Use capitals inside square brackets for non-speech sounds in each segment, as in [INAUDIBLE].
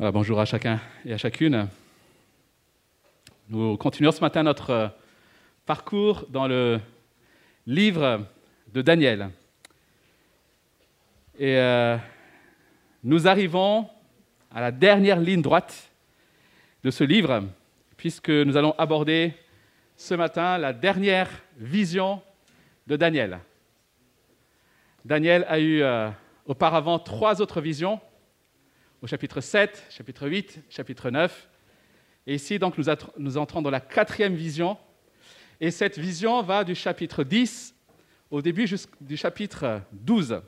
Bonjour à chacun et à chacune. Nous continuons ce matin notre euh, parcours dans le livre de Daniel. Et euh, nous arrivons à la dernière ligne droite de ce livre, puisque nous allons aborder ce matin la dernière vision de Daniel. Daniel a eu euh, auparavant trois autres visions au chapitre 7, chapitre 8, chapitre 9. Et ici, donc, nous, entrons dans la quatrième vision. Et cette vision va du chapitre 10 au début du chapitre 12.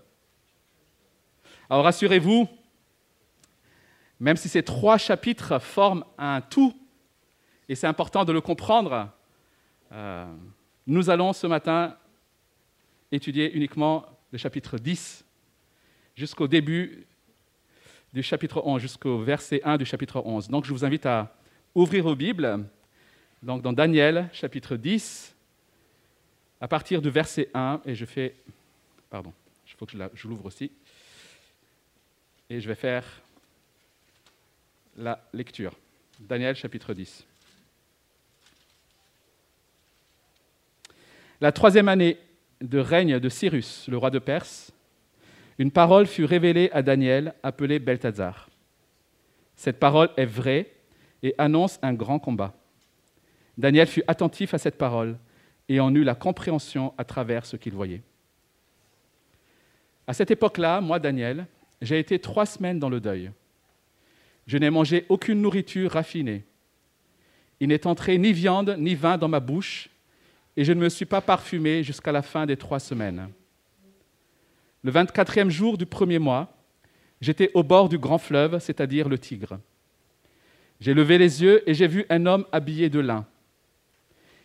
Alors rassurez-vous, même si ces trois chapitres forment un tout, et c'est important de le comprendre, euh, nous allons ce matin étudier uniquement le chapitre 10 jusqu'au début du chapitre 11 jusqu'au verset 1 du chapitre 11. Donc je vous invite à ouvrir vos Bibles, donc dans Daniel chapitre 10, à partir du verset 1, et je fais... Pardon, il faut que je l'ouvre aussi. Et je vais faire la lecture. Daniel chapitre 10. La troisième année de règne de Cyrus, le roi de Perse, une parole fut révélée à Daniel, appelé Beltazar. Cette parole est vraie et annonce un grand combat. Daniel fut attentif à cette parole et en eut la compréhension à travers ce qu'il voyait. À cette époque-là, moi, Daniel, j'ai été trois semaines dans le deuil. Je n'ai mangé aucune nourriture raffinée. Il n'est entré ni viande ni vin dans ma bouche, et je ne me suis pas parfumé jusqu'à la fin des trois semaines. Le 24e jour du premier mois, j'étais au bord du grand fleuve, c'est-à-dire le Tigre. J'ai levé les yeux et j'ai vu un homme habillé de lin.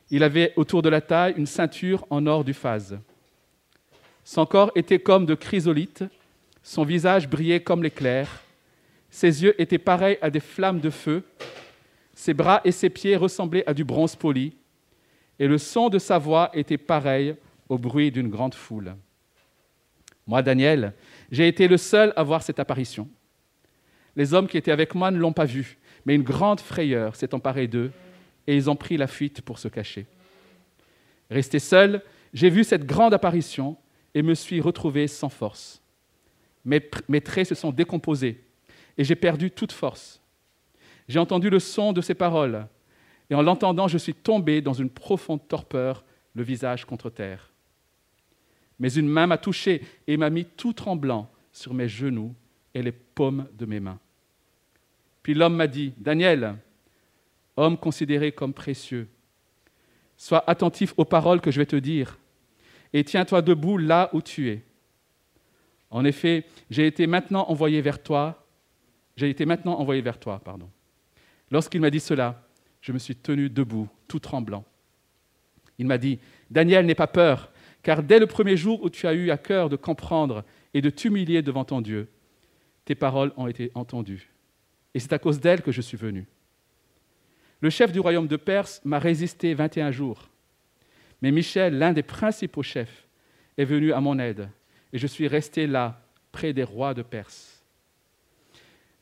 Il avait autour de la taille une ceinture en or du phase. Son corps était comme de chrysolite, son visage brillait comme l'éclair, ses yeux étaient pareils à des flammes de feu, ses bras et ses pieds ressemblaient à du bronze poli, et le son de sa voix était pareil au bruit d'une grande foule. Moi, Daniel, j'ai été le seul à voir cette apparition. Les hommes qui étaient avec moi ne l'ont pas vue, mais une grande frayeur s'est emparée d'eux et ils ont pris la fuite pour se cacher. Resté seul, j'ai vu cette grande apparition et me suis retrouvé sans force. Mes, mes traits se sont décomposés et j'ai perdu toute force. J'ai entendu le son de ses paroles et en l'entendant, je suis tombé dans une profonde torpeur, le visage contre terre mais une main m'a touché et m'a mis tout tremblant sur mes genoux et les paumes de mes mains. Puis l'homme m'a dit, Daniel, homme considéré comme précieux, sois attentif aux paroles que je vais te dire et tiens-toi debout là où tu es. En effet, j'ai été maintenant envoyé vers toi. J'ai été maintenant envoyé vers toi, pardon. Lorsqu'il m'a dit cela, je me suis tenu debout, tout tremblant. Il m'a dit, Daniel, n'aie pas peur, car dès le premier jour où tu as eu à cœur de comprendre et de t'humilier devant ton Dieu, tes paroles ont été entendues. Et c'est à cause d'elles que je suis venu. Le chef du royaume de Perse m'a résisté 21 jours. Mais Michel, l'un des principaux chefs, est venu à mon aide, et je suis resté là, près des rois de Perse.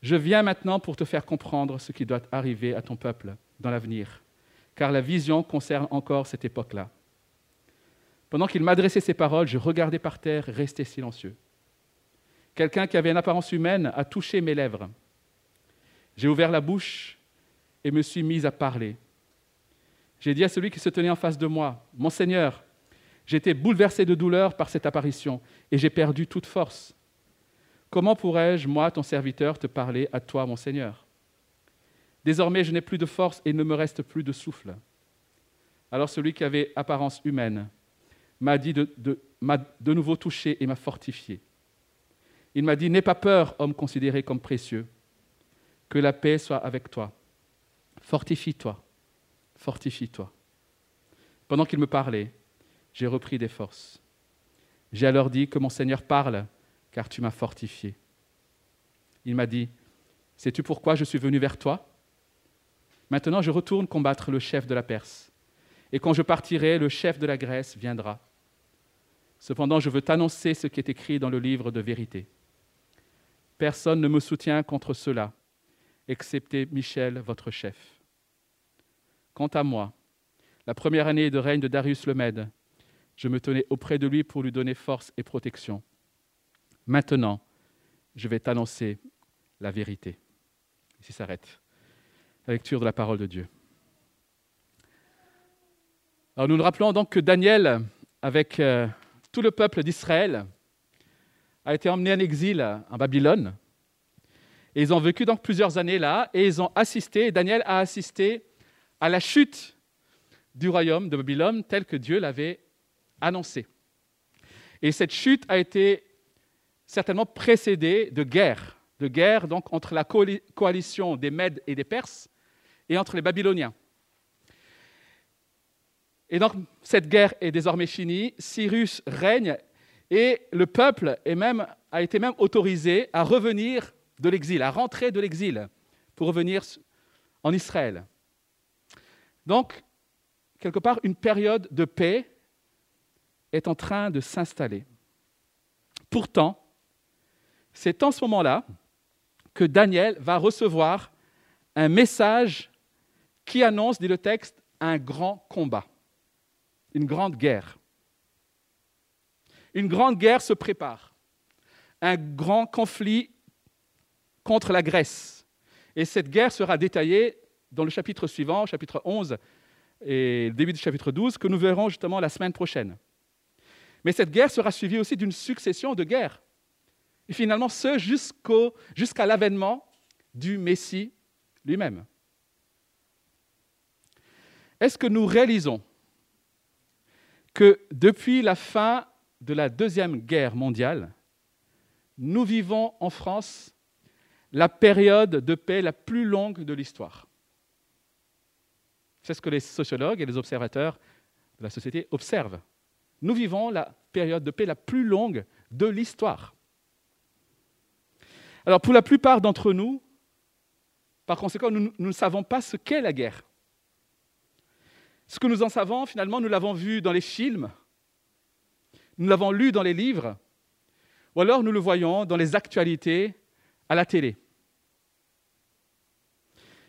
Je viens maintenant pour te faire comprendre ce qui doit arriver à ton peuple dans l'avenir, car la vision concerne encore cette époque-là. Pendant qu'il m'adressait ces paroles, je regardais par terre, resté silencieux. Quelqu'un qui avait une apparence humaine a touché mes lèvres. J'ai ouvert la bouche et me suis mis à parler. J'ai dit à celui qui se tenait en face de moi, Mon Seigneur, j'étais bouleversé de douleur par cette apparition et j'ai perdu toute force. Comment pourrais-je, moi, ton serviteur, te parler à toi, mon Seigneur? Désormais, je n'ai plus de force et ne me reste plus de souffle. Alors celui qui avait apparence humaine m'a dit de, de nouveau touché et m'a fortifié. Il m'a dit, n'aie pas peur, homme considéré comme précieux, que la paix soit avec toi. Fortifie-toi, fortifie-toi. Pendant qu'il me parlait, j'ai repris des forces. J'ai alors dit que mon Seigneur parle, car tu m'as fortifié. Il m'a dit, sais-tu pourquoi je suis venu vers toi? Maintenant je retourne combattre le chef de la Perse. Et quand je partirai, le chef de la Grèce viendra. Cependant, je veux t'annoncer ce qui est écrit dans le livre de vérité. Personne ne me soutient contre cela, excepté Michel, votre chef. Quant à moi, la première année de règne de Darius le Mède, je me tenais auprès de lui pour lui donner force et protection. Maintenant, je vais t'annoncer la vérité. Ici s'arrête la lecture de la parole de Dieu. Alors nous nous rappelons donc que Daniel, avec euh, tout le peuple d'Israël, a été emmené en exil en Babylone. Et ils ont vécu donc plusieurs années là, et ils ont assisté, Daniel a assisté à la chute du royaume de Babylone tel que Dieu l'avait annoncé. Et cette chute a été certainement précédée de guerres, de guerres entre la coalition des Mèdes et des Perses et entre les Babyloniens. Et donc cette guerre est désormais finie, Cyrus règne et le peuple est même, a été même autorisé à revenir de l'exil, à rentrer de l'exil pour revenir en Israël. Donc, quelque part, une période de paix est en train de s'installer. Pourtant, c'est en ce moment-là que Daniel va recevoir un message qui annonce, dit le texte, un grand combat, une grande guerre. Une grande guerre se prépare, un grand conflit contre la Grèce. Et cette guerre sera détaillée dans le chapitre suivant, chapitre 11 et le début du chapitre 12, que nous verrons justement la semaine prochaine. Mais cette guerre sera suivie aussi d'une succession de guerres. Et finalement, ce jusqu'à l'avènement du Messie lui-même. Est-ce que nous réalisons que depuis la fin de la Deuxième Guerre mondiale, nous vivons en France la période de paix la plus longue de l'histoire C'est ce que les sociologues et les observateurs de la société observent. Nous vivons la période de paix la plus longue de l'histoire. Alors pour la plupart d'entre nous, par conséquent, nous, ne savons pas ce qu'est la guerre. Ce que nous en savons, finalement, nous l'avons vu dans les films, nous l'avons lu dans les livres, ou alors nous le voyons dans les actualités à la télé.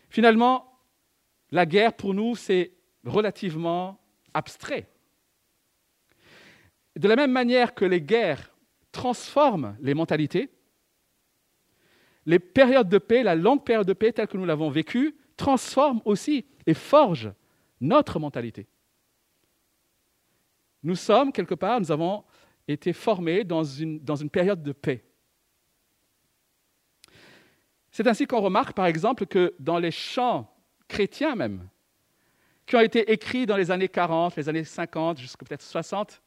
Finalement, la guerre pour nous, c'est relativement abstrait. De la même manière que les guerres transforment les mentalités, les périodes de paix, la longue période de paix telle que nous l'avons vécue, transforment aussi et forgent notre mentalité. Nous sommes, quelque part, nous avons été formés dans une, dans une période de paix. C'est ainsi qu'on remarque, par exemple, que dans les chants chrétiens même, qui ont été écrits dans les années 40, les années 50, jusqu'à peut-être 60,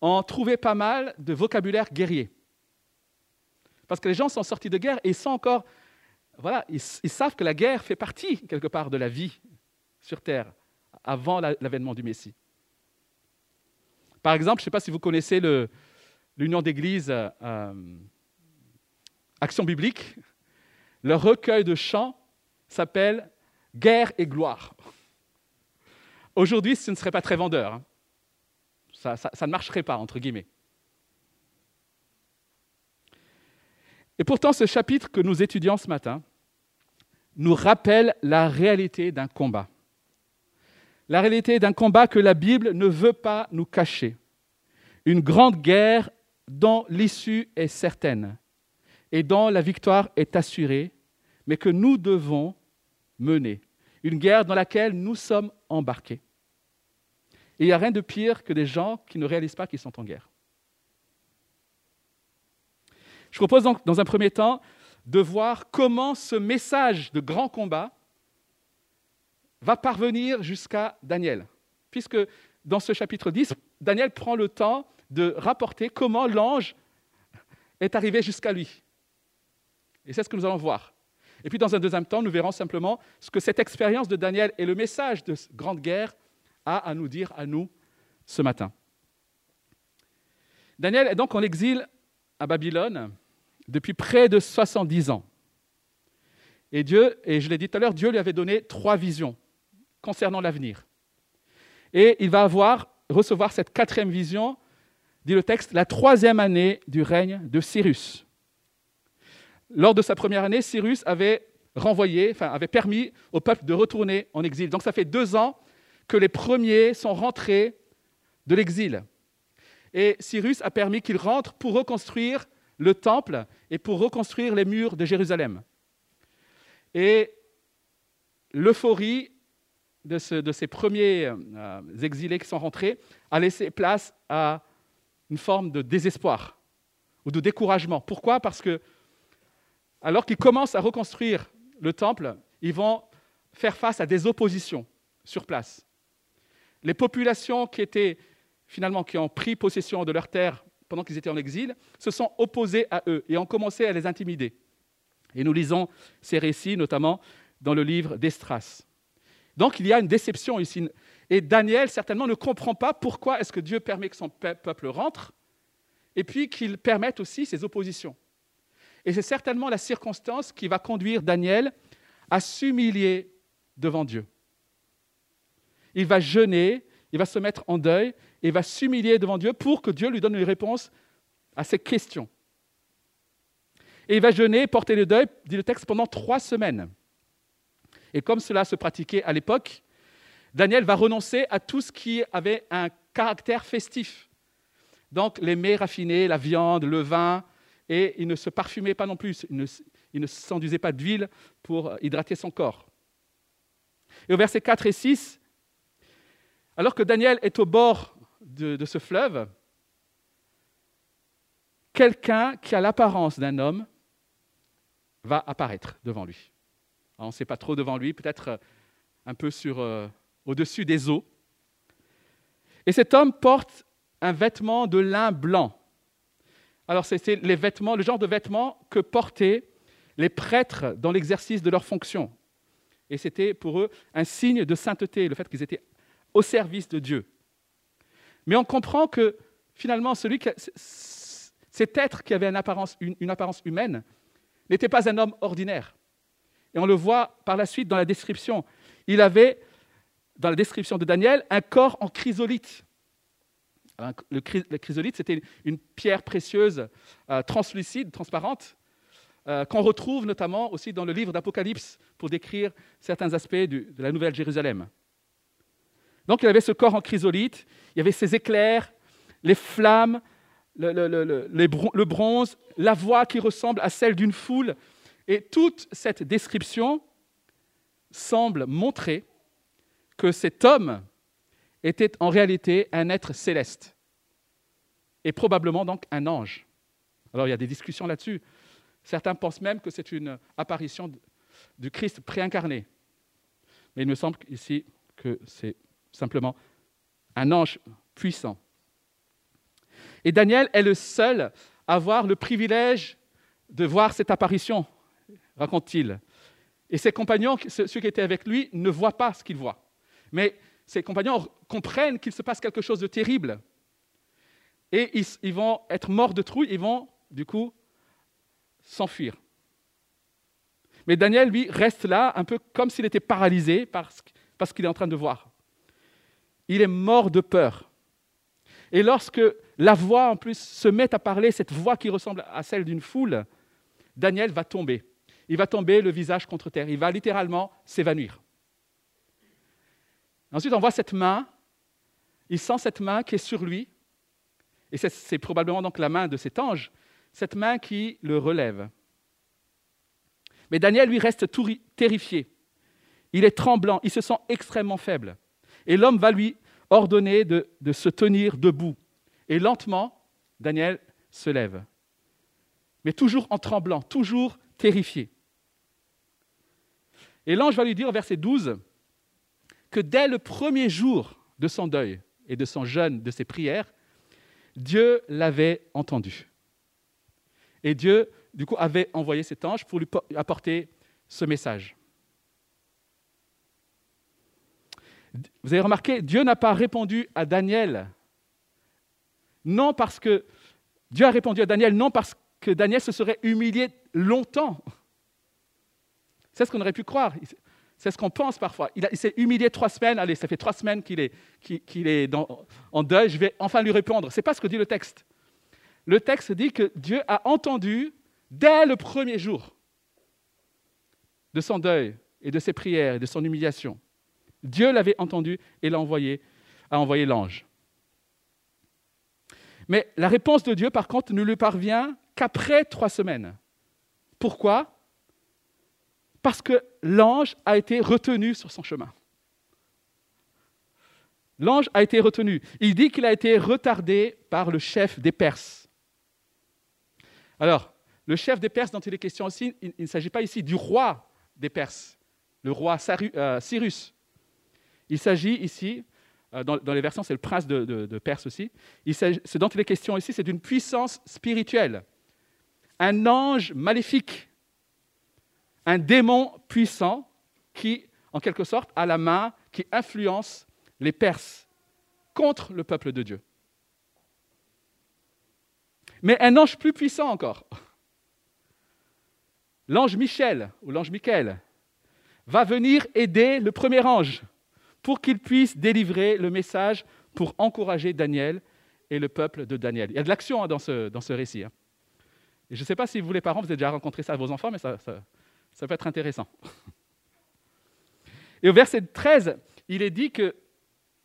on trouvait pas mal de vocabulaire guerrier. Parce que les gens sont sortis de guerre et sont encore. Voilà, ils, savent que la guerre fait partie, quelque part, de la vie sur Terre, avant l'avènement du Messie. Par exemple, je ne sais pas si vous connaissez l'Union d'Église euh, Action biblique. Leur recueil de chants s'appelle Guerre et gloire. Aujourd'hui, ce ne serait pas très vendeur. Hein ça, ne marcherait pas, entre guillemets. Et pourtant, ce chapitre que nous étudions ce matin nous rappelle la réalité d'un combat. La réalité d'un combat que la Bible ne veut pas nous cacher. Une grande guerre dont l'issue est certaine et dont la victoire est assurée, mais que nous devons mener. Une guerre dans laquelle nous sommes embarqués. Il n'y a rien de pire que des gens qui ne réalisent pas qu'ils sont en guerre. Je propose donc, dans un premier temps, de voir comment ce message de grand combat va parvenir jusqu'à Daniel. Puisque dans ce chapitre 10, Daniel prend le temps de rapporter comment l'ange est arrivé jusqu'à lui. Et c'est ce que nous allons voir. Et puis dans un deuxième temps, nous verrons simplement ce que cette expérience de Daniel et le message de grande guerre a à nous dire à nous ce matin. Daniel est donc en exil à Babylone depuis près de 70 ans. Et Dieu, et je l'ai dit tout à l'heure, Dieu lui avait donné trois visions concernant l'avenir. Et il va avoir, recevoir cette quatrième vision, dit le texte, la troisième année du règne de Cyrus. Lors de sa première année, Cyrus avait renvoyé, enfin, avait permis au peuple de retourner en exil. Donc ça fait deux ans que les premiers sont rentrés de l'exil. Et Cyrus a permis qu'ils rentrent pour reconstruire le temple et pour reconstruire les murs de Jérusalem. Et l'euphorie de, ces premiers euh, exilés qui sont rentrés a laissé place à une forme de désespoir ou de découragement. Pourquoi? Parce que alors qu'ils commencent à reconstruire le temple, ils vont faire face à des oppositions sur place. Les populations qui étaient finalement qui ont pris possession de leurs terres pendant qu'ils étaient en exil se sont opposées à eux et ont commencé à les intimider. Et nous lisons ces récits notamment dans le livre d'Estras. Donc il y a une déception ici. Et Daniel certainement ne comprend pas pourquoi est-ce que Dieu permet que son peuple rentre et puis qu'il permette aussi ses oppositions. Et c'est certainement la circonstance qui va conduire Daniel à s'humilier devant Dieu. Il va jeûner, il va se mettre en deuil, et va s'humilier devant Dieu pour que Dieu lui donne une réponse à ses questions. Et il va jeûner, porter le deuil, dit le texte, pendant trois semaines. Et comme cela se pratiquait à l'époque, Daniel va renoncer à tout ce qui avait un caractère festif. Donc les mets raffinés, la viande, le vin, et il ne se parfumait pas non plus, il ne, s'enduisait pas d'huile pour hydrater son corps. Et au verset 4 et 6, alors que Daniel est au bord de ce fleuve, quelqu'un qui a l'apparence d'un homme va apparaître devant lui. On ne sait pas trop devant lui, peut-être euh, un peu sur, euh, au-dessus des eaux. Et cet homme porte un vêtement de lin blanc alors, c'était les vêtements, le genre de vêtements que portaient les prêtres dans l'exercice de leur fonction. Et c'était pour eux un signe de sainteté, le fait qu'ils étaient au service de Dieu. Mais on comprend que finalement, cet être qui avait une apparence humaine n'était pas un homme ordinaire. Et on le voit par la suite dans la description. Il avait, dans la description de Daniel, un corps en chrysolite. Le, chrysolite, c'était une pierre précieuse, euh, translucide, transparente, euh, qu'on retrouve notamment aussi dans le livre d'Apocalypse pour décrire certains aspects de la Nouvelle Jérusalem. Donc il avait ce corps en chrysolite, il y avait ces éclairs, les flammes, le bronze, la voix qui ressemble à celle d'une foule. Et toute cette description semble montrer que cet homme était en réalité un être céleste et probablement donc un ange. Alors il y a des discussions là-dessus. Certains pensent même que c'est une apparition du Christ préincarné. Mais il me semble ici que c'est simplement un ange puissant. Et Daniel est le seul à avoir le privilège de voir cette apparition, raconte-t-il. Et ses compagnons, ceux qui étaient avec lui, ne voient pas ce qu'il voit. Mais ses compagnons comprennent qu'il se passe quelque chose de terrible. Et ils, vont être morts de trouille, ils vont, du coup, s'enfuir. Mais Daniel, lui, reste là, un peu comme s'il était paralysé par ce qu'il est en train de voir. Il est mort de peur. Et lorsque la voix, en plus, se met à parler, cette voix qui ressemble à celle d'une foule, Daniel va tomber. Il va tomber le visage contre terre. Il va littéralement s'évanouir. Ensuite, on voit cette main. Il sent cette main qui est sur lui. Et c'est probablement donc la main de cet ange, cette main qui le relève. Mais Daniel, lui, reste terrifié. Il est tremblant, il se sent extrêmement faible. Et l'homme va lui ordonner de, de, se tenir debout. Et lentement, Daniel se lève. Mais toujours en tremblant, toujours terrifié. Et l'ange va lui dire verset 12, que dès le premier jour de son deuil et de son jeûne, de ses prières, Dieu l'avait entendu. Et Dieu, du coup, avait envoyé cet ange pour lui apporter ce message. Vous avez remarqué, Dieu n'a pas répondu à Daniel, non parce que Dieu a répondu à Daniel, non parce que Daniel se serait humilié longtemps. C'est ce qu'on aurait pu croire. C'est ce qu'on pense parfois. Il, s'est humilié trois semaines. Allez, ça fait trois semaines qu'il est, qu'il, est en deuil. Je vais enfin lui répondre. Ce n'est pas ce que dit le texte. Le texte dit que Dieu a entendu dès le premier jour. de son deuil et de ses prières et de son humiliation. Dieu l'avait entendu et l'a envoyé, a envoyé l'ange. Mais la réponse de Dieu, par contre, ne lui parvient qu'après trois semaines. Pourquoi? Parce que l'ange a été retenu sur son chemin. L'ange a été retenu. Il dit qu'il a été retardé par le chef des Perses. Alors, le chef des Perses dont il est question aussi, il, ne s'agit pas ici du roi des Perses, le roi euh, Cyrus. Il s'agit ici, euh, dans, les versions, c'est le prince de, Perse aussi. ce dont il est question ici, c'est d'une puissance spirituelle. Un ange maléfique, un démon puissant qui, en quelque sorte, a la main, qui influence les Perses contre le peuple de Dieu. Mais un ange plus puissant encore, l'ange Michel ou l'ange Michael, va venir aider le premier ange pour qu'il puisse délivrer le message pour encourager Daniel et le peuple de Daniel. Il y a de l'action hein, dans, ce, récit. Hein. Je ne sais pas si vous, les parents, vous avez déjà rencontré ça à vos enfants, mais ça, ça peut être intéressant. Et au verset 13, il est dit que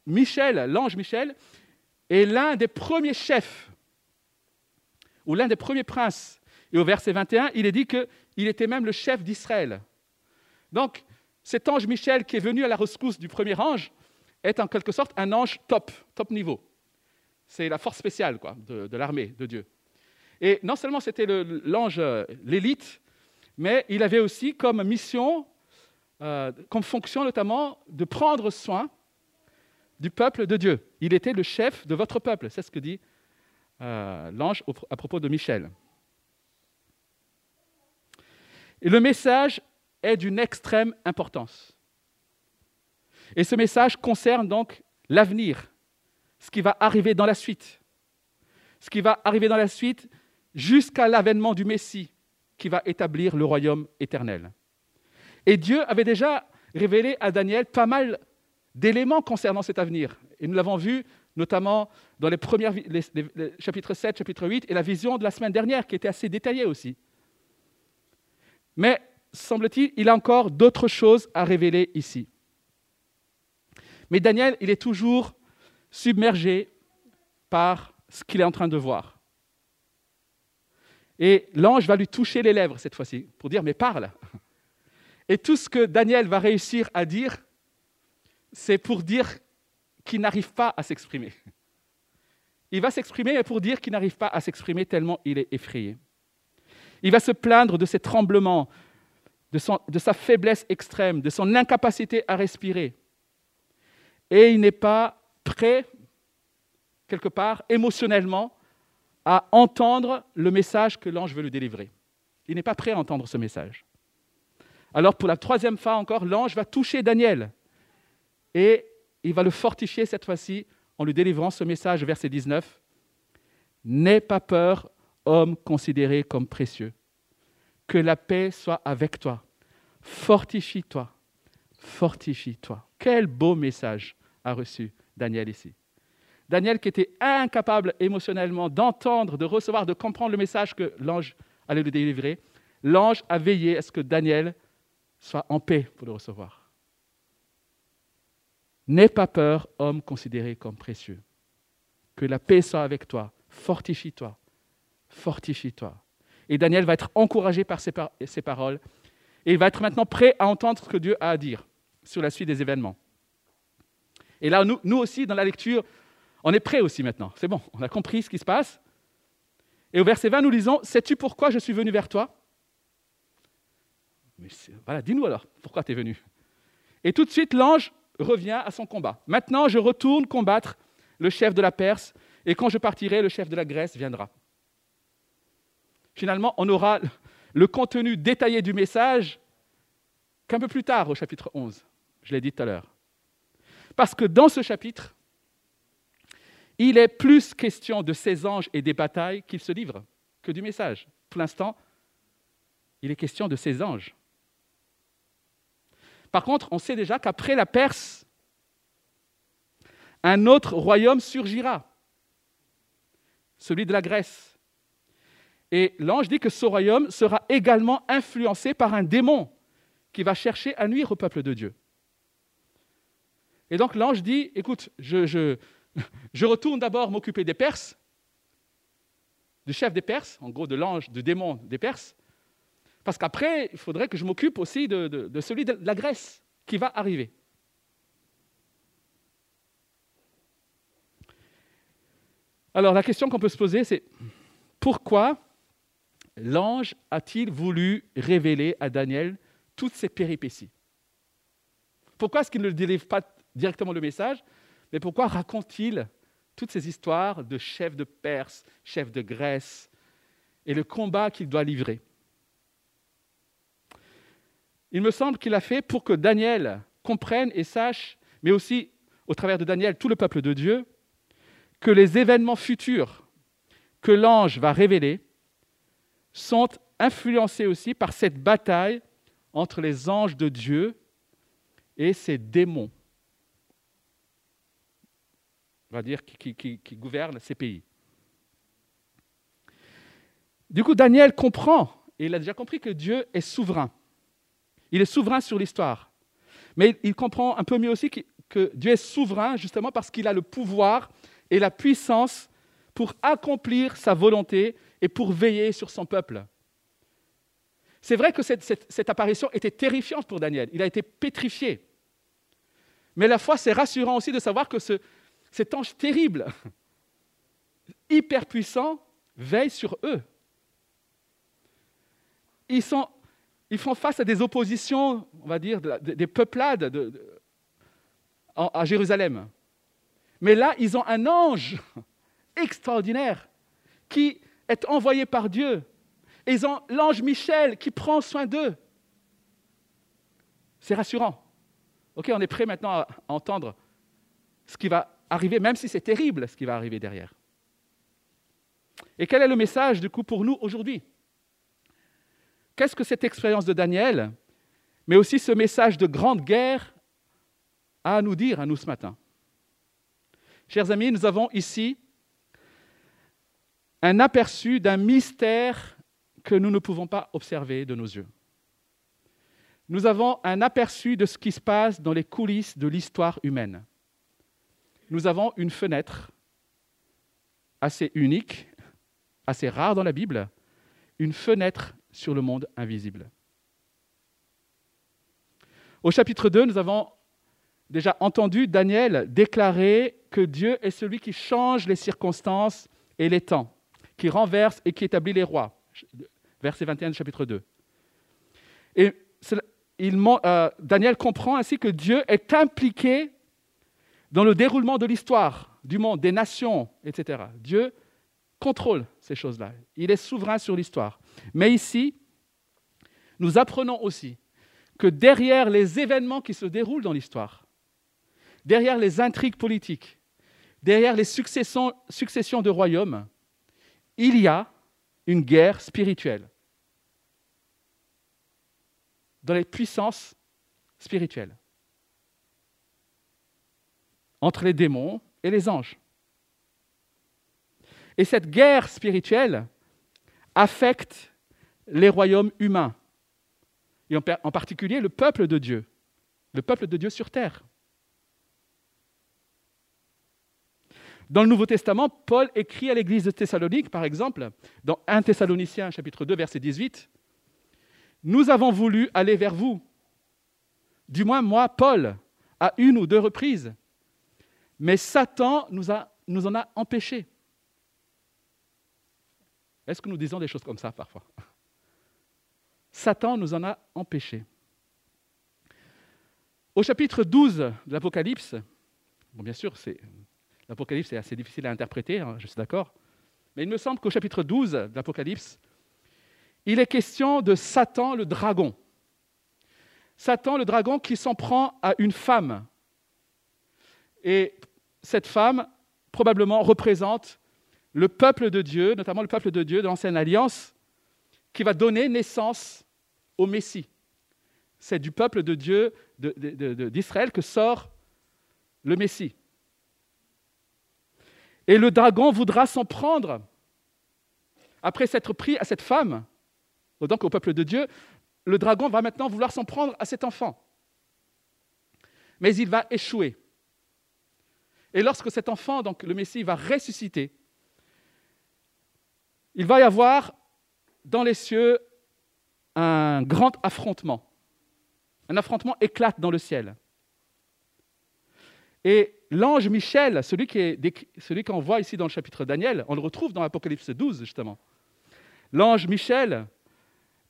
Michel, l'ange Michel, est l'un des premiers chefs ou l'un des premiers princes. Et au verset 21, il est dit qu'il était même le chef d'Israël. Donc, cet ange Michel qui est venu à la rescousse du premier ange est en quelque sorte un ange top, top niveau. C'est la force spéciale quoi, de, l'armée de Dieu. Et non seulement c'était l'ange, l'élite, mais il avait aussi comme mission, euh, comme fonction notamment, de prendre soin du peuple de Dieu. Il était le chef de votre peuple. C'est ce que dit euh, l'ange à propos de Michel. Et le message est d'une extrême importance. Et ce message concerne donc l'avenir, ce qui va arriver dans la suite. Ce qui va arriver dans la suite jusqu'à l'avènement du Messie qui va établir le royaume éternel. Et Dieu avait déjà révélé à Daniel pas mal d'éléments concernant cet avenir. Et nous l'avons vu notamment dans les premiers chapitres 7, chapitre 8, et la vision de la semaine dernière, qui était assez détaillée aussi. Mais, semble-t-il, il a encore d'autres choses à révéler ici. Mais Daniel, il est toujours submergé par ce qu'il est en train de voir. Et l'ange va lui toucher les lèvres cette fois-ci, pour dire, mais parle. Et tout ce que Daniel va réussir à dire, c'est pour dire qu'il n'arrive pas à s'exprimer. Il va s'exprimer, pour dire qu'il n'arrive pas à s'exprimer tellement il est effrayé. Il va se plaindre de ses tremblements, de sa faiblesse extrême, de son incapacité à respirer. Et il n'est pas prêt, quelque part, émotionnellement, à entendre le message que l'ange veut lui délivrer. Il n'est pas prêt à entendre ce message. Alors pour la troisième fois encore, l'ange va toucher Daniel et il va le fortifier cette fois-ci en lui délivrant ce message, verset 19. N'aie pas peur, homme considéré comme précieux. Que la paix soit avec toi. Fortifie-toi. Fortifie-toi. Quel beau message a reçu Daniel ici. Daniel qui était incapable émotionnellement d'entendre, de recevoir, de comprendre le message que l'ange allait lui délivrer, l'ange a veillé à ce que Daniel soit en paix pour le recevoir. N'aie pas peur, homme considéré comme précieux. Que la paix soit avec toi. Fortifie-toi. Fortifie-toi. Et Daniel va être encouragé par ces, paroles. Et il va être maintenant prêt à entendre ce que Dieu a à dire sur la suite des événements. Et là, nous, nous aussi, dans la lecture, on est prêt aussi maintenant. C'est bon, on a compris ce qui se passe. Et au verset 20, nous lisons Sais-tu pourquoi je suis venu vers toi? Voilà, dis-nous alors, pourquoi tu es venu? Et tout de suite, l'ange revient à son combat. Maintenant, je retourne combattre le chef de la Perse, et quand je partirai, le chef de la Grèce viendra. Finalement, on aura le contenu détaillé du message qu'un peu plus tard, au chapitre 11. Je l'ai dit tout à l'heure. Parce que dans ce chapitre, il est plus question de ces anges et des batailles qu'ils se livrent que du message. Pour l'instant, il est question de ces anges. Par contre, on sait déjà qu'après la Perse, un autre royaume surgira, celui de la Grèce. Et l'ange dit que ce royaume sera également influencé par un démon qui va chercher à nuire au peuple de Dieu. Et donc l'ange dit, écoute, je, je, je retourne d'abord m'occuper des Perses, du chef des Perses, en gros de l'ange, du démon des Perses, parce qu'après, il faudrait que je m'occupe aussi de, celui de la Grèce qui va arriver. Alors la question qu'on peut se poser, c'est pourquoi l'ange a-t-il voulu révéler à Daniel toutes ces péripéties? Pourquoi est-ce qu'il ne délivre pas directement le message, mais pourquoi raconte-t-il toutes ces histoires de chefs de Perse, chefs de Grèce, et le combat qu'il doit livrer? Il me semble qu'il a fait pour que Daniel comprenne et sache, mais aussi au travers de Daniel, tout le peuple de Dieu, que les événements futurs que l'ange va révéler sont influencés aussi par cette bataille entre les anges de Dieu et ces démons, on va dire, qui, qui gouvernent ces pays. Du coup, Daniel comprend, et il a déjà compris que Dieu est souverain. Il est souverain sur l'histoire. Mais il comprend un peu mieux aussi que Dieu est souverain justement parce qu'il a le pouvoir et la puissance pour accomplir sa volonté et pour veiller sur son peuple. C'est vrai que cette, apparition était terrifiante pour Daniel. Il a été pétrifié. Mais la foi, c'est rassurant aussi de savoir que ce, cet ange terrible, hyper puissant, veille sur eux. Ils, font face à des oppositions, on va dire, des peuplades à Jérusalem. Mais là, ils ont un ange extraordinaire qui est envoyé par Dieu. Ils ont l'ange Michel qui prend soin d'eux. C'est rassurant. OK, on est prêt maintenant à entendre ce qui va arriver, même si c'est terrible ce qui va arriver derrière. Et quel est le message du coup pour nous aujourd'hui? Qu'est-ce que cette expérience de Daniel, mais aussi ce message de grande guerre a à nous dire à nous ce matin? Chers amis, nous avons ici un aperçu d'un mystère que nous ne pouvons pas observer de nos yeux. Nous avons un aperçu de ce qui se passe dans les coulisses de l'histoire humaine. Nous avons une fenêtre assez unique, assez rare dans la Bible, une fenêtre sur le monde invisible. Au chapitre 2, nous avons déjà entendu Daniel déclarer que Dieu est celui qui change les circonstances et les temps, qui renverse et qui établit les rois. Verset 21 du chapitre 2. Et euh, Daniel comprend ainsi que Dieu est impliqué dans le déroulement de l'histoire, du monde, des nations, etc. Dieu contrôle ces choses-là. Il est souverain sur l'histoire. Mais ici, nous apprenons aussi que derrière les événements qui se déroulent dans l'histoire, derrière les intrigues politiques, derrière les successions, de royaumes, il y a une guerre spirituelle dans les puissances spirituelles entre les démons et les anges. Et cette guerre spirituelle affecte les royaumes humains, et en particulier le peuple de Dieu, le peuple de Dieu sur terre. Dans le Nouveau Testament, Paul écrit à l'église de Thessalonique, par exemple, dans 1 Thessaloniciens chapitre 2, verset 18, Nous avons voulu aller vers vous, du moins moi, Paul, à une ou deux reprises, mais Satan nous, en a empêchés. Est-ce que nous disons des choses comme ça parfois? [LAUGHS] Satan nous en a empêchés. Au chapitre 12 de l'Apocalypse, bien sûr, c'est L'Apocalypse est assez difficile à interpréter, hein, je suis d'accord. Mais il me semble qu'au chapitre 12 de l'Apocalypse, il est question de Satan le dragon. Satan le dragon qui s'en prend à une femme. Et cette femme, probablement, représente le peuple de Dieu, notamment le peuple de Dieu de l'Ancienne Alliance, qui va donner naissance au Messie. C'est du peuple de Dieu d'Israël que sort le Messie. Et le dragon voudra s'en prendre. Après s'être pris à cette femme, donc au peuple de Dieu, le dragon va maintenant vouloir s'en prendre à cet enfant. Mais il va échouer. Et lorsque cet enfant, donc le Messie, va ressusciter, il va y avoir dans les cieux un grand affrontement. Un affrontement éclate dans le ciel. Et l'ange Michel, celui qu'on voit ici dans le chapitre Daniel, on le retrouve dans l'Apocalypse 12, justement. L'ange Michel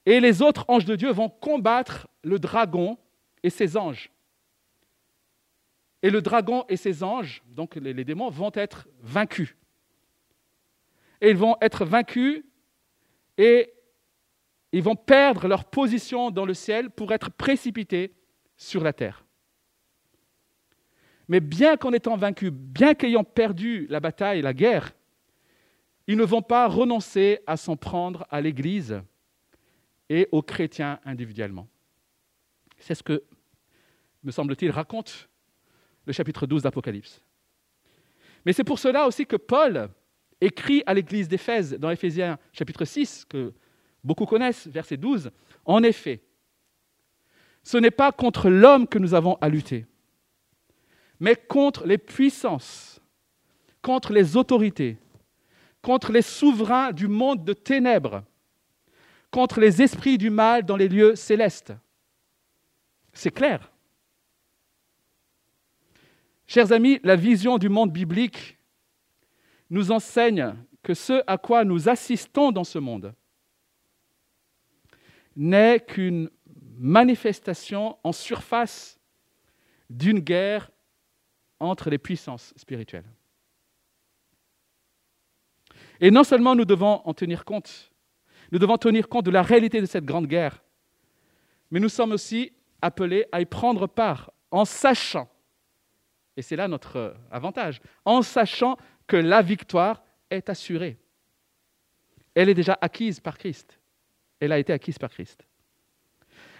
et les autres anges de Dieu vont combattre le dragon et ses anges. Et le dragon et ses anges, donc les, démons, vont être vaincus. Et ils vont être vaincus et ils vont perdre leur position dans le ciel pour être précipités sur la terre. Mais bien qu'en étant vaincus, bien qu'ayant perdu la bataille, la guerre, ils ne vont pas renoncer à s'en prendre à l'Église et aux chrétiens individuellement. C'est ce que, me semble-t-il, raconte le chapitre 12 d'Apocalypse. Mais c'est pour cela aussi que Paul écrit à l'Église d'Éphèse dans Éphésiens chapitre 6, que beaucoup connaissent, verset 12, En effet, ce n'est pas contre l'homme que nous avons à lutter mais contre les puissances, contre les autorités, contre les souverains du monde de ténèbres, contre les esprits du mal dans les lieux célestes. C'est clair. Chers amis, la vision du monde biblique nous enseigne que ce à quoi nous assistons dans ce monde n'est qu'une manifestation en surface d'une guerre entre les puissances spirituelles. Et non seulement nous devons en tenir compte, nous devons tenir compte de la réalité de cette grande guerre, mais nous sommes aussi appelés à y prendre part en sachant, et c'est là notre avantage, en sachant que la victoire est assurée. Elle est déjà acquise par Christ. Elle a été acquise par Christ.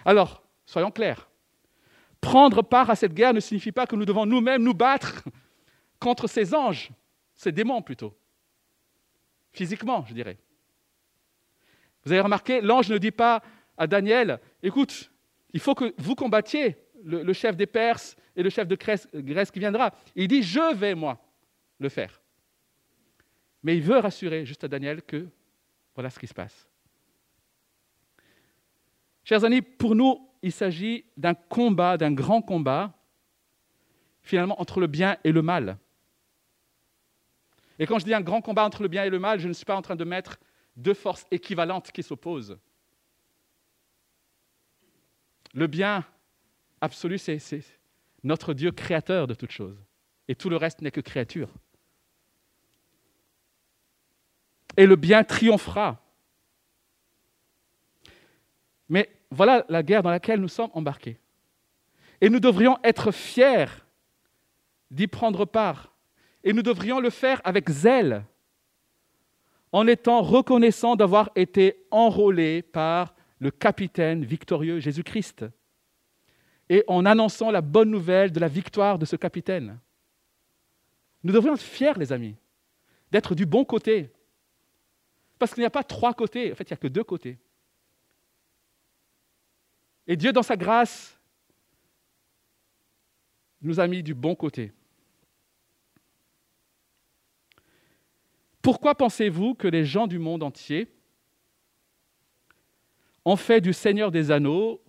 Alors, soyons clairs, Prendre part à cette guerre ne signifie pas que nous devons nous-mêmes nous battre contre ces anges, ces démons plutôt. Physiquement, je dirais. Vous avez remarqué, l'ange ne dit pas à Daniel, écoute, il faut que vous combattiez le, chef des Perses et le chef de Grèce, qui viendra. Il dit, je vais, moi, le faire. Mais il veut rassurer juste à Daniel que voilà ce qui se passe. Chers amis, pour nous, il s'agit d'un combat, d'un grand combat, finalement, entre le bien et le mal. Et quand je dis un grand combat entre le bien et le mal, je ne suis pas en train de mettre deux forces équivalentes qui s'opposent. Le bien absolu, c'est notre Dieu créateur de toutes choses. Et tout le reste n'est que créature. Et le bien triomphera. Mais voilà la guerre dans laquelle nous sommes embarqués. Et nous devrions être fiers d'y prendre part. Et nous devrions le faire avec zèle, en étant reconnaissants d'avoir été enrôlés par le capitaine victorieux Jésus-Christ, et en annonçant la bonne nouvelle de la victoire de ce capitaine. Nous devrions être fiers, les amis, d'être du bon côté. Parce qu'il n'y a pas trois côtés, en fait, il n'y a que deux côtés. Et Dieu, dans sa grâce, nous a mis du bon côté. Pourquoi pensez-vous que les gens du monde entier ont fait du Seigneur des Anneaux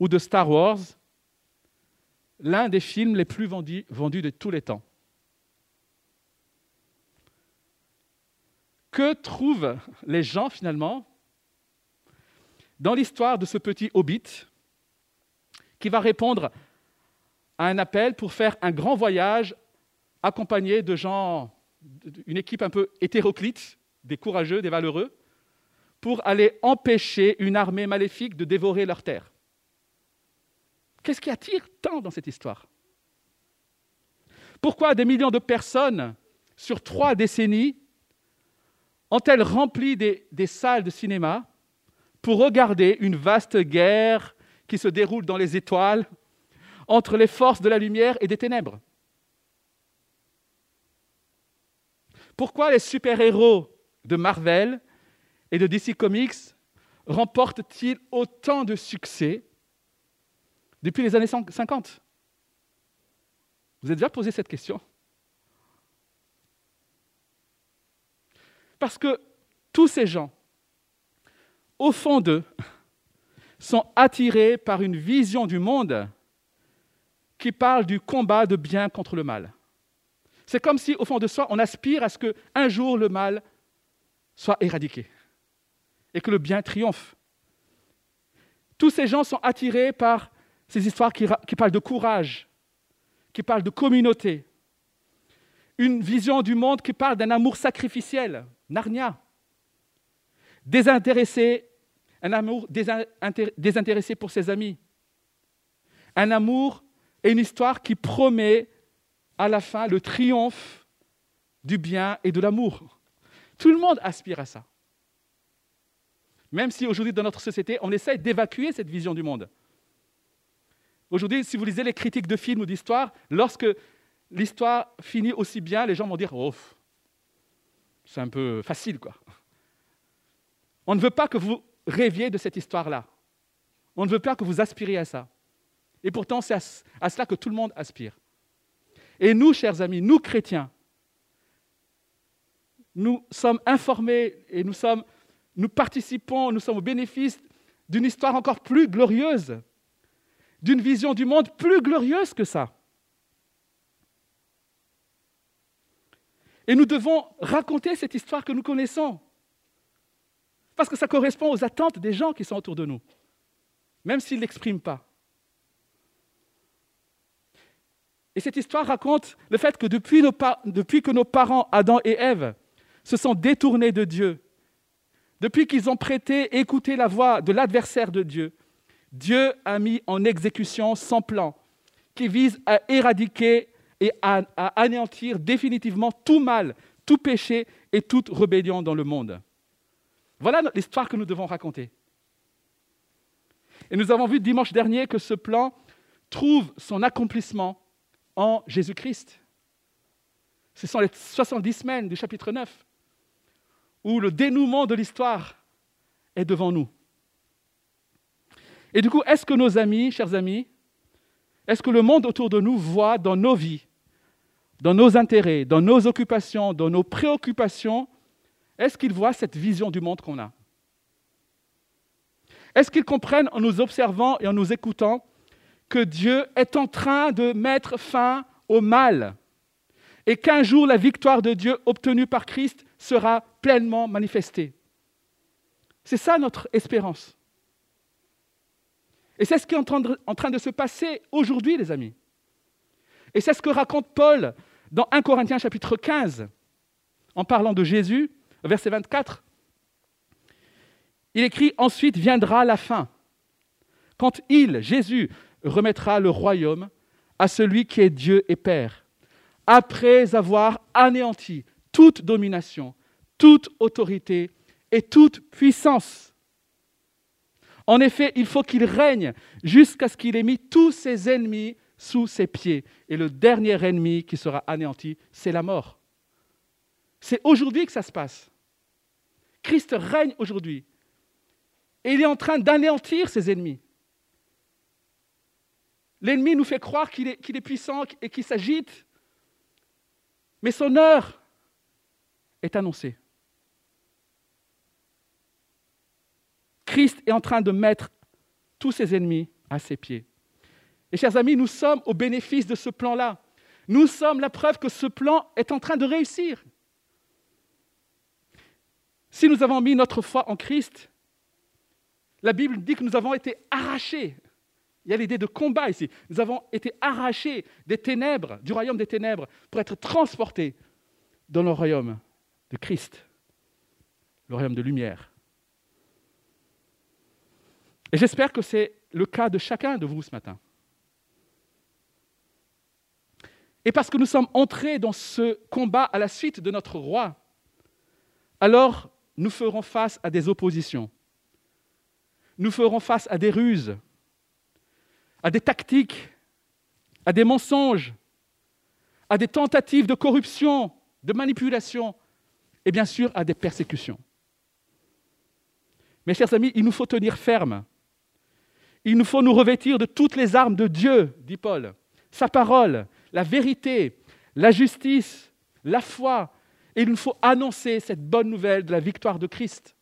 ou de Star Wars l'un des films les plus vendus, vendus de tous les temps Que trouvent les gens finalement dans l'histoire de ce petit hobbit qui va répondre à un appel pour faire un grand voyage accompagné de gens, une équipe un peu hétéroclite, des courageux, des valeureux, pour aller empêcher une armée maléfique de dévorer leur terre? Qu'est-ce qui attire tant dans cette histoire? Pourquoi des millions de personnes sur trois décennies ont-elles rempli des, salles de cinéma pour regarder une vaste guerre qui se déroule dans les étoiles entre les forces de la lumière et des ténèbres? Pourquoi les super-héros de Marvel et de DC Comics remporte-t-il autant de succès depuis les années 50 Vous avez déjà posé cette question? Parce que tous ces gens, au fond d'eux, [LAUGHS] sont attirés par une vision du monde qui parle du combat de bien contre le mal. C'est comme si, au fond de soi, on aspire à ce qu'un jour le mal soit éradiqué et que le bien triomphe. Tous ces gens sont attirés par ces histoires qui, parlent de courage, qui parlent de communauté, une vision du monde qui parle d'un amour sacrificiel, Narnia, désintéressé, un amour désintéressé pour ses amis, un amour et une histoire qui promet à la fin le triomphe du bien et de l'amour. Tout le monde aspire à ça. Même si aujourd'hui, dans notre société, on essaie d'évacuer cette vision du monde. Aujourd'hui, si vous lisez les critiques de films ou d'histoire, lorsque l'histoire finit aussi bien, les gens vont dire Oh, c'est un peu facile, quoi. On ne veut pas que vous rêviez de cette histoire-là. On ne veut pas que vous aspiriez à ça. Et pourtant, c'est à, cela que tout le monde aspire. Et nous, chers amis, nous chrétiens, nous sommes informés et nous, sommes, nous participons, nous sommes au bénéfice d'une histoire encore plus glorieuse, d'une vision du monde plus glorieuse que ça. Et nous devons raconter cette histoire que nous connaissons. Parce que ça correspond aux attentes des gens qui sont autour de nous, même s'ils ne l'expriment pas. Et cette histoire raconte le fait que depuis, que nos parents, Adam et Ève, se sont détournés de Dieu, depuis qu'ils ont prêté, écouté la voix de l'adversaire de Dieu, Dieu a mis en exécution son plan qui vise à éradiquer et à, anéantir définitivement tout mal, tout péché et toute rébellion dans le monde. Voilà l'histoire que nous devons raconter. Et nous avons vu dimanche dernier que ce plan trouve son accomplissement en Jésus-Christ. Ce sont les 70 semaines du chapitre 9 où le dénouement de l'histoire est devant nous. Et du coup, est-ce que nos amis, chers amis, est-ce que le monde autour de nous voit dans nos vies, dans nos intérêts, dans nos occupations, dans nos préoccupations, est-ce qu'ils voient cette vision du monde qu'on a? Est-ce qu'ils comprennent en nous observant et en nous écoutant que Dieu est en train de mettre fin au mal et qu'un jour la victoire de Dieu obtenue par Christ sera pleinement manifestée? C'est ça notre espérance. Et c'est ce qui est en train de, se passer aujourd'hui, les amis. Et c'est ce que raconte Paul dans 1 Corinthiens chapitre 15, en parlant de Jésus, verset 24. Il écrit Ensuite viendra la fin, quand il, Jésus, remettra le royaume à celui qui est Dieu et Père, après avoir anéanti toute domination, toute autorité et toute puissance. En effet, il faut qu'il règne jusqu'à ce qu'il ait mis tous ses ennemis sous ses pieds. Et le dernier ennemi qui sera anéanti, c'est la mort. C'est aujourd'hui que ça se passe. Christ règne aujourd'hui. Et il est en train d'anéantir ses ennemis. L'ennemi nous fait croire qu'il est, puissant et qu'il s'agite. Mais son heure est annoncée. Christ est en train de mettre tous ses ennemis à ses pieds. Et chers amis, nous sommes au bénéfice de ce plan-là. Nous sommes la preuve que ce plan est en train de réussir. Si nous avons mis notre foi en Christ, la Bible dit que nous avons été arrachés il y a l'idée de combat ici. Nous avons été arrachés des ténèbres, du royaume des ténèbres, pour être transportés dans le royaume de Christ, le royaume de lumière. Et j'espère que c'est le cas de chacun de vous ce matin. Et parce que nous sommes entrés dans ce combat à la suite de notre roi, alors nous ferons face à des oppositions. Nous ferons face à des ruses, à des tactiques, à des mensonges, à des tentatives de corruption, de manipulation et bien sûr à des persécutions. Mes chers amis, il nous faut tenir ferme. Il nous faut nous revêtir de toutes les armes de Dieu, dit Paul. Sa parole, la vérité, la justice, la foi. Et il nous faut annoncer cette bonne nouvelle de la victoire de Christ.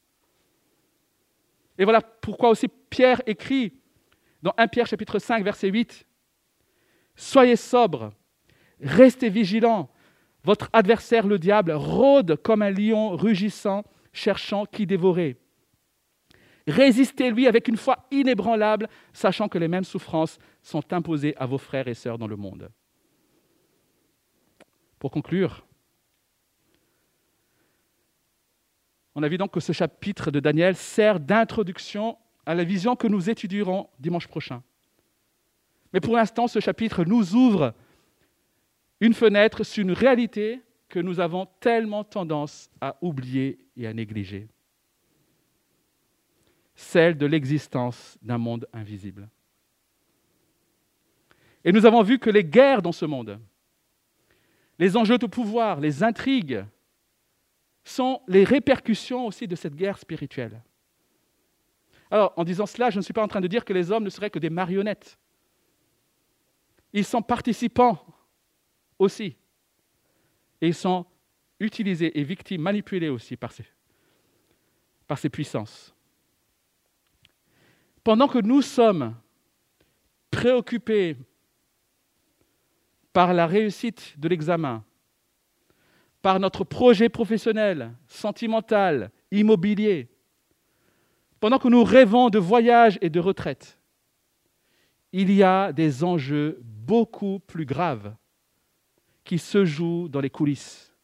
Et voilà pourquoi aussi Pierre écrit dans 1 Pierre chapitre 5 verset 8 Soyez sobres, restez vigilants. Votre adversaire le diable rôde comme un lion rugissant, cherchant qui dévorer. Résistez-lui avec une foi inébranlable, sachant que les mêmes souffrances sont imposées à vos frères et sœurs dans le monde. Pour conclure, on a vu donc que ce chapitre de Daniel sert d'introduction à la vision que nous étudierons dimanche prochain. Mais pour l'instant, ce chapitre nous ouvre une fenêtre sur une réalité que nous avons tellement tendance à oublier et à négliger celle de l'existence d'un monde invisible. Et nous avons vu que les guerres dans ce monde, les enjeux de pouvoir, les intrigues, sont les répercussions aussi de cette guerre spirituelle. Alors, en disant cela, je ne suis pas en train de dire que les hommes ne seraient que des marionnettes. Ils sont participants aussi. Et ils sont utilisés et victimes, manipulés aussi par ces, par ces puissances pendant que nous sommes préoccupés par la réussite de l'examen, par notre projet professionnel, sentimental, immobilier, pendant que nous rêvons de voyage et de retraite, il y a des enjeux beaucoup plus graves qui se jouent dans les coulisses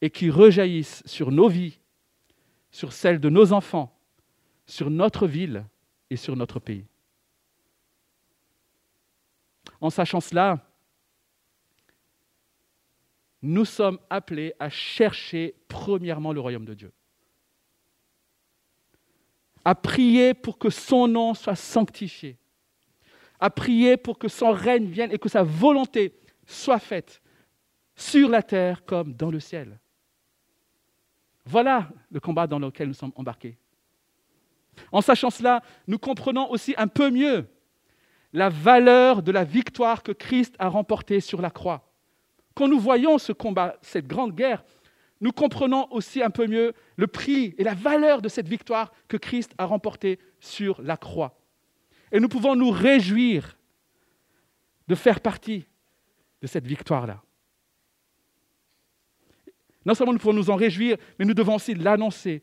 et qui rejaillissent sur nos vies, sur celles de nos enfants, sur notre ville et sur notre pays. En sachant cela, nous sommes appelés à chercher premièrement le royaume de Dieu, à prier pour que son nom soit sanctifié, à prier pour que son règne vienne et que sa volonté soit faite sur la terre comme dans le ciel. Voilà le combat dans lequel nous sommes embarqués. En sachant cela, nous comprenons aussi un peu mieux la valeur de la victoire que Christ a remportée sur la croix. Quand nous voyons ce combat, cette grande guerre, nous comprenons aussi un peu mieux le prix et la valeur de cette victoire que Christ a remportée sur la croix. Et nous pouvons nous réjouir de faire partie de cette victoire-là. Non seulement nous pouvons nous en réjouir, mais nous devons aussi l'annoncer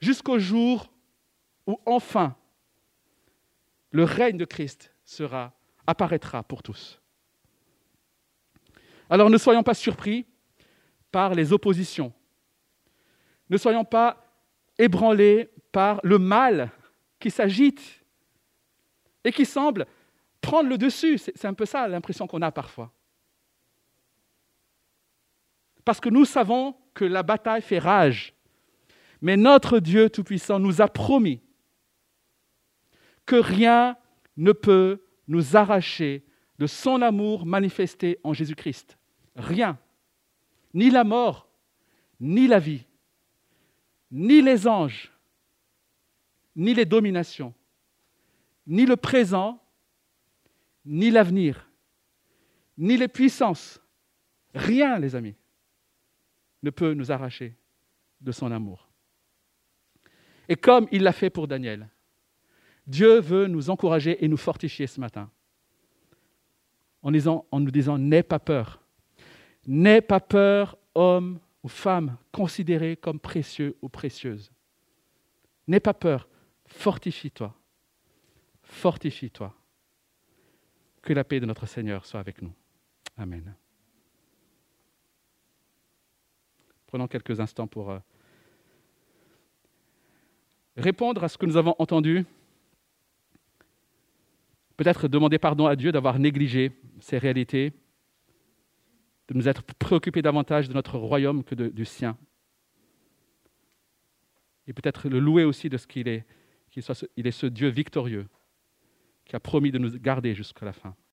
jusqu'au jour où enfin le règne de Christ sera, apparaîtra pour tous. Alors ne soyons pas surpris par les oppositions. Ne soyons pas ébranlés par le mal qui s'agite et qui semble prendre le dessus. C'est un peu ça l'impression qu'on a parfois. Parce que nous savons que la bataille fait rage. Mais notre Dieu Tout-Puissant nous a promis que rien ne peut nous arracher de son amour manifesté en Jésus-Christ. Rien. Ni la mort, ni la vie, ni les anges, ni les dominations, ni le présent, ni l'avenir, ni les puissances. Rien, les amis, ne peut nous arracher de son amour. Et comme il l'a fait pour Daniel, Dieu veut nous encourager et nous fortifier ce matin en, nous disant N'aie pas peur. N'aie pas peur, homme ou femme considéré comme précieux ou précieuse. N'aie pas peur. Fortifie-toi. Fortifie-toi. Que la paix de notre Seigneur soit avec nous. Amen. Prenons quelques instants pour euh, répondre à ce que nous avons entendu peut-être demander pardon à Dieu d'avoir négligé ces réalités, de nous être préoccupés davantage de notre royaume que du sien. Et peut-être le louer aussi de ce qu'il est, qu'il soit, il est ce Dieu victorieux qui a promis de nous garder jusqu'à la fin.